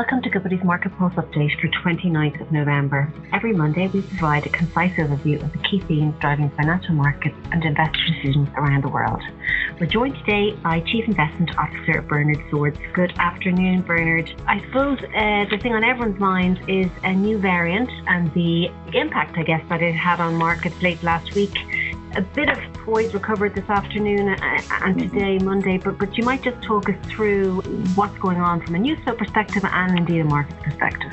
Welcome to Goodbody's Market Pulse update for 29th of November. Every Monday, we provide a concise overview of the key themes driving financial markets and investor decisions around the world. We're joined today by Chief Investment Officer Bernard Swords. Good afternoon, Bernard. I suppose uh, the thing on everyone's mind is a new variant and the impact, I guess, that it had on markets late last week a bit of poise recovered this afternoon and mm-hmm. today, Monday, but, but you might just talk us through what's going on from a news flow perspective and indeed a market perspective.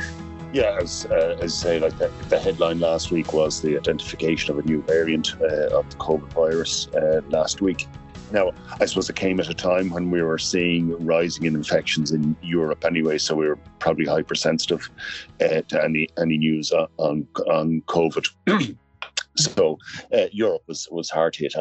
Yeah, as, uh, as I say, like the, the, headline last week was the identification of a new variant uh, of the COVID virus uh, last week. Now, I suppose it came at a time when we were seeing rising in infections in Europe anyway, so we were probably hypersensitive uh, to any any news on on COVID. So uh, Europe was was hard hit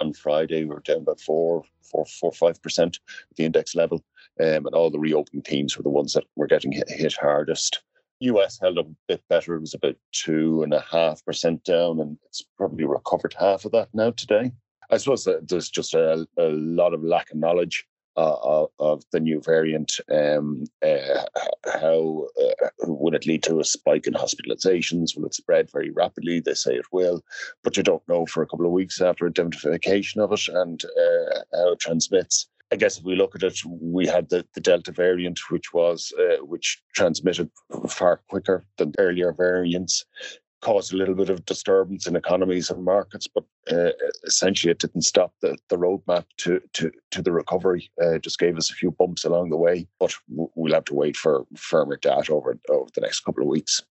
on Friday. We were down about four, four, four, five percent at the index level, um, and all the reopening teams were the ones that were getting hit, hit hardest. US held up a bit better. It was about two and a half percent down, and it's probably recovered half of that now today. I suppose there's just a, a lot of lack of knowledge uh, of the new variant. Um, uh, how uh, will it lead to a spike in hospitalizations? Will it spread very rapidly? They say it will, but you don't know for a couple of weeks after identification of it and uh, how it transmits. I guess if we look at it, we had the, the Delta variant, which was uh, which transmitted far quicker than earlier variants caused a little bit of disturbance in economies and markets, but uh, essentially it didn't stop the, the roadmap to, to, to the recovery. Uh, just gave us a few bumps along the way, but we'll have to wait for firmer data over, over the next couple of weeks.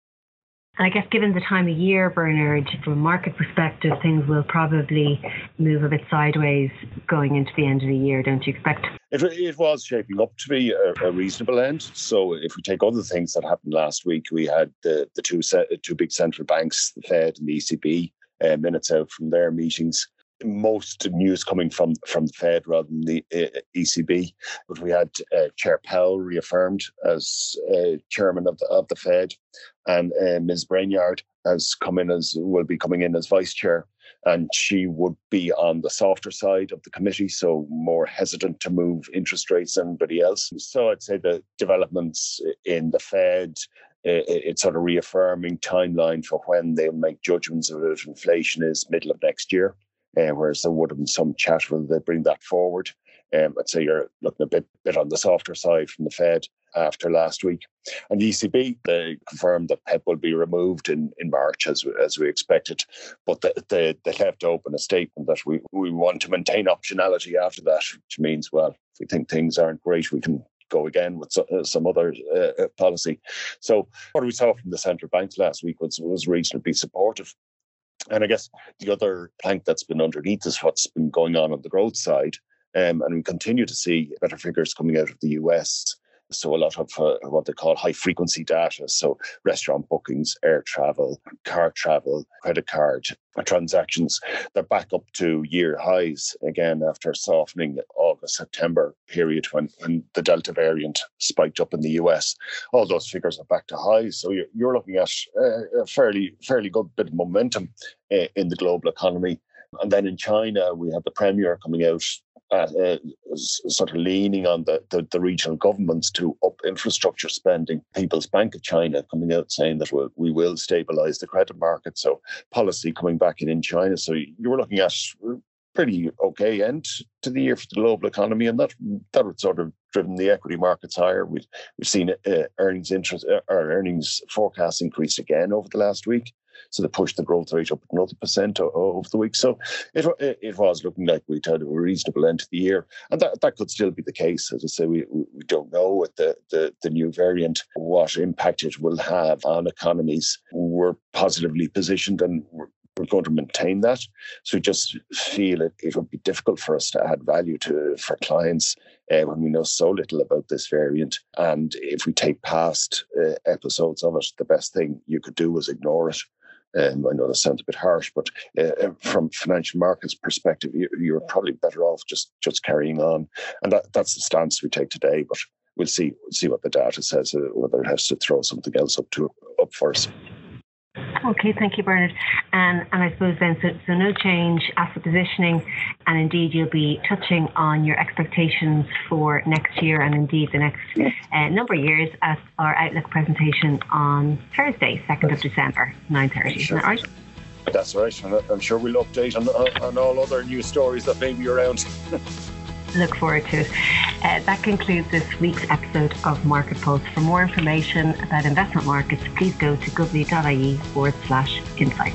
I guess given the time of year, Bernard, from a market perspective, things will probably move a bit sideways going into the end of the year, don't you expect? It, it was shaping up to be a, a, reasonable end. So if we take other things that happened last week, we had the, the two, two big central banks, the Fed and the ECB, uh, minutes out from their meetings most news coming from from the Fed rather than the uh, ECB. But we had uh, Chair Powell reaffirmed as uh, chairman of the of the Fed, and uh, Ms. Brainard has come in as will be coming in as vice chair, and she would be on the softer side of the committee, so more hesitant to move interest rates than anybody else. So I'd say the developments in the Fed it's sort of reaffirming timeline for when they'll make judgments about inflation is middle of next year uh, whereas there would have been some chat whether they bring that forward. Um, I'd say you're looking a bit, bit on the softer side from the Fed after last week. And the ECB, they confirmed that PEPP will be removed in, in March as, as we expected. But they, they, they left open a statement that we, we want to maintain optionality after that, which means, well, if we think things aren't great, we can go again with uh, some other uh, policy. So what we saw from the central banks last week was, was reasonably supportive. And I guess the other plank that's been underneath is what's been going on on the growth side. Um, and we continue to see better figures coming out of the US. So a lot of uh, what they call high frequency data. So restaurant bookings, air travel, car travel, credit card transactions, they're back up to year highs again after softening August, September period when, when the Delta variant spiked up in the US. All those figures are back to highs. So you're, you're looking at uh, a fairly, fairly good bit of momentum uh, in the global economy. And then in China, we have the premier coming out uh, uh, sort of leaning on the, the, the, regional governments to up infrastructure spending. People's Bank of China coming out saying that we'll, we will stabilize the credit market. So policy coming back in in China. So you were looking at pretty okay end to the year for the global economy, and that that would sort of driven the equity markets higher. We've we've seen uh, earnings interest uh, earnings forecasts increase again over the last week. So they pushed the growth rate up another percent over the week. So it, it was looking like we'd had a reasonable end to the year. And that, that could still be the case. As I say, we, we don't know what the, the, the new variant, what impact it will have on economies. We're positively positioned and we're, we're going to maintain that. So we just feel it, it would be difficult for us to add value to for clients uh, when we know so little about this variant. And if we take past uh, episodes of it, the best thing you could do was ignore it. Um, I know that sounds a bit harsh, but uh, uh, from financial markets perspective, you, you're probably better off just just carrying on, and that, that's the stance we take today. But we'll see see what the data says, uh, whether it has to throw something else up to up for us. Okay, thank you, Bernard. And and I suppose then, so, so no change, asset positioning, and indeed you'll be touching on your expectations for next year and indeed the next uh, number of years at our Outlook presentation on Thursday, 2nd of December, 9.30. Isn't that right? That's right. I'm sure we'll update on, on all other news stories that may be around. Look forward to it. Uh, that concludes this week's episode of Market Pulse. For more information about investment markets, please go to goodbody.ie forward slash insight.